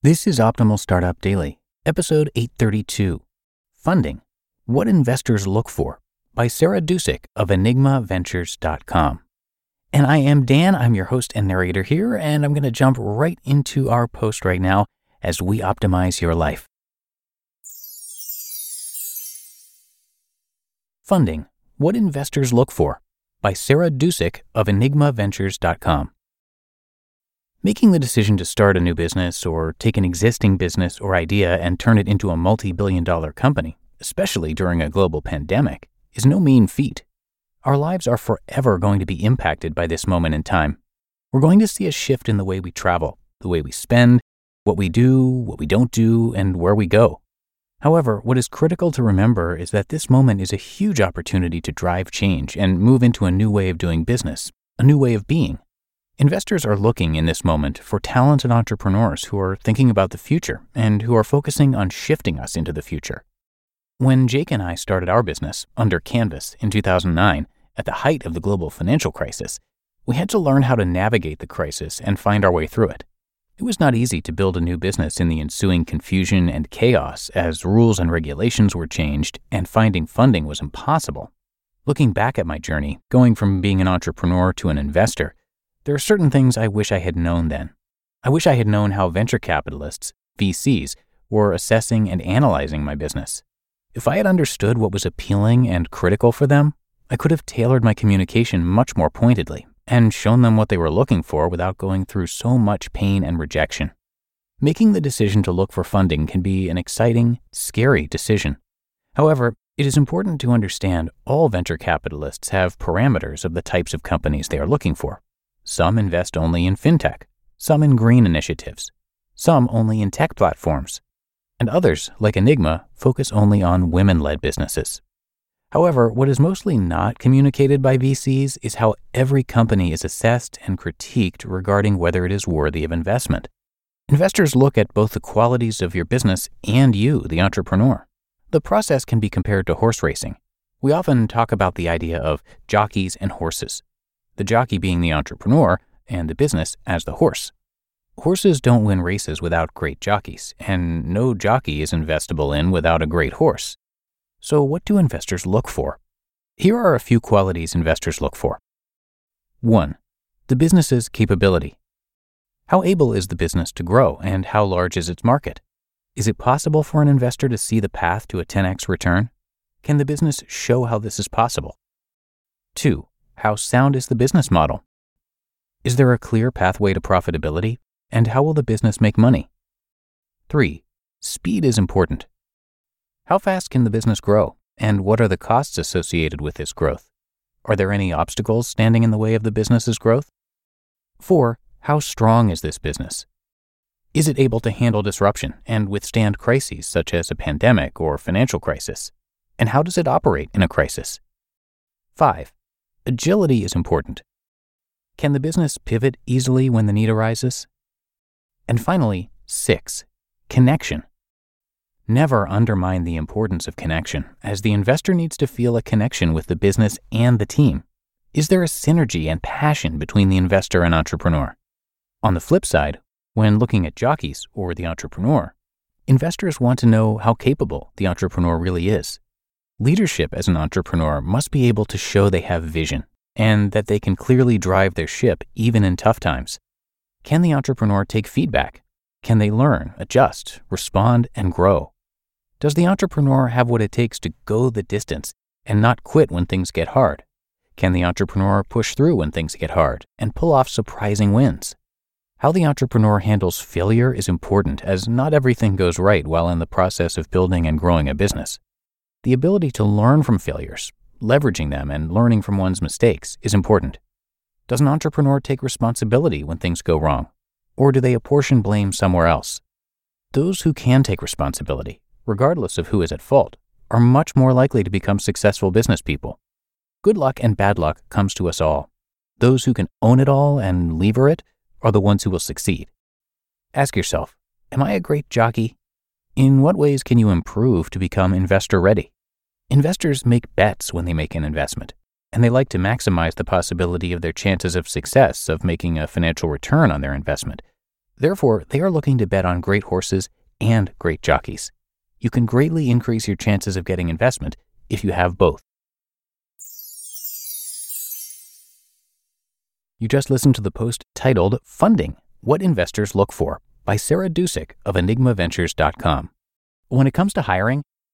This is Optimal Startup Daily, episode 832 Funding What Investors Look For by Sarah Dusek of EnigmaVentures.com. And I am Dan, I'm your host and narrator here, and I'm going to jump right into our post right now as we optimize your life. Funding What Investors Look For by Sarah Dusek of EnigmaVentures.com. Making the decision to start a new business or take an existing business or idea and turn it into a multi billion dollar company, especially during a global pandemic, is no mean feat. Our lives are forever going to be impacted by this moment in time. We're going to see a shift in the way we travel, the way we spend, what we do, what we don't do, and where we go. However, what is critical to remember is that this moment is a huge opportunity to drive change and move into a new way of doing business, a new way of being. Investors are looking in this moment for talented entrepreneurs who are thinking about the future and who are focusing on shifting us into the future. When Jake and I started our business under Canvas in 2009, at the height of the global financial crisis, we had to learn how to navigate the crisis and find our way through it. It was not easy to build a new business in the ensuing confusion and chaos as rules and regulations were changed and finding funding was impossible. Looking back at my journey, going from being an entrepreneur to an investor, there are certain things I wish I had known then. I wish I had known how venture capitalists, VCs, were assessing and analyzing my business. If I had understood what was appealing and critical for them, I could have tailored my communication much more pointedly and shown them what they were looking for without going through so much pain and rejection. Making the decision to look for funding can be an exciting, scary decision. However, it is important to understand all venture capitalists have parameters of the types of companies they are looking for. Some invest only in fintech, some in green initiatives, some only in tech platforms, and others, like Enigma, focus only on women led businesses. However, what is mostly not communicated by VCs is how every company is assessed and critiqued regarding whether it is worthy of investment. Investors look at both the qualities of your business and you, the entrepreneur. The process can be compared to horse racing. We often talk about the idea of jockeys and horses the jockey being the entrepreneur and the business as the horse. Horses don't win races without great jockeys, and no jockey is investable in without a great horse. So, what do investors look for? Here are a few qualities investors look for. 1. The business's capability. How able is the business to grow, and how large is its market? Is it possible for an investor to see the path to a 10x return? Can the business show how this is possible? 2. How sound is the business model? Is there a clear pathway to profitability? And how will the business make money? 3. Speed is important. How fast can the business grow? And what are the costs associated with this growth? Are there any obstacles standing in the way of the business's growth? 4. How strong is this business? Is it able to handle disruption and withstand crises such as a pandemic or financial crisis? And how does it operate in a crisis? 5. Agility is important. Can the business pivot easily when the need arises? And finally, six, connection. Never undermine the importance of connection, as the investor needs to feel a connection with the business and the team. Is there a synergy and passion between the investor and entrepreneur? On the flip side, when looking at jockeys or the entrepreneur, investors want to know how capable the entrepreneur really is. Leadership as an entrepreneur must be able to show they have vision and that they can clearly drive their ship even in tough times. Can the entrepreneur take feedback? Can they learn, adjust, respond, and grow? Does the entrepreneur have what it takes to go the distance and not quit when things get hard? Can the entrepreneur push through when things get hard and pull off surprising wins? How the entrepreneur handles failure is important as not everything goes right while in the process of building and growing a business. The ability to learn from failures, leveraging them, and learning from one's mistakes is important. Does an entrepreneur take responsibility when things go wrong? Or do they apportion blame somewhere else? Those who can take responsibility, regardless of who is at fault, are much more likely to become successful business people. Good luck and bad luck comes to us all. Those who can own it all and lever it are the ones who will succeed. Ask yourself, am I a great jockey? In what ways can you improve to become investor ready? Investors make bets when they make an investment, and they like to maximize the possibility of their chances of success of making a financial return on their investment. Therefore, they are looking to bet on great horses and great jockeys. You can greatly increase your chances of getting investment if you have both. You just listened to the post titled Funding What Investors Look For by Sarah Dusek of EnigmaVentures.com. When it comes to hiring,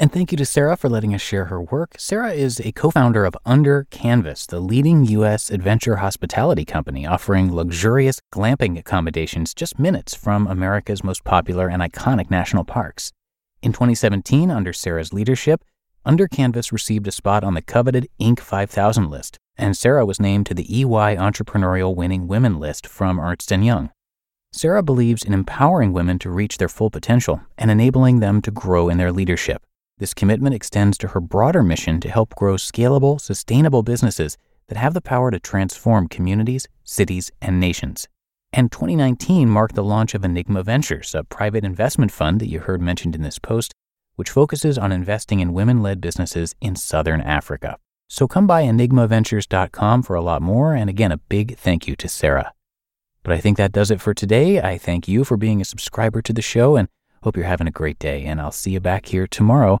And thank you to Sarah for letting us share her work. Sarah is a co founder of Under Canvas, the leading U.S. adventure hospitality company offering luxurious glamping accommodations just minutes from America's most popular and iconic national parks. In 2017, under Sarah's leadership, Under Canvas received a spot on the coveted Inc. 5000 list, and Sarah was named to the EY Entrepreneurial Winning Women list from Ernst & Young. Sarah believes in empowering women to reach their full potential and enabling them to grow in their leadership. This commitment extends to her broader mission to help grow scalable, sustainable businesses that have the power to transform communities, cities, and nations. And 2019 marked the launch of Enigma Ventures, a private investment fund that you heard mentioned in this post, which focuses on investing in women led businesses in Southern Africa. So come by enigmaventures.com for a lot more. And again, a big thank you to Sarah. But I think that does it for today. I thank you for being a subscriber to the show and hope you're having a great day. And I'll see you back here tomorrow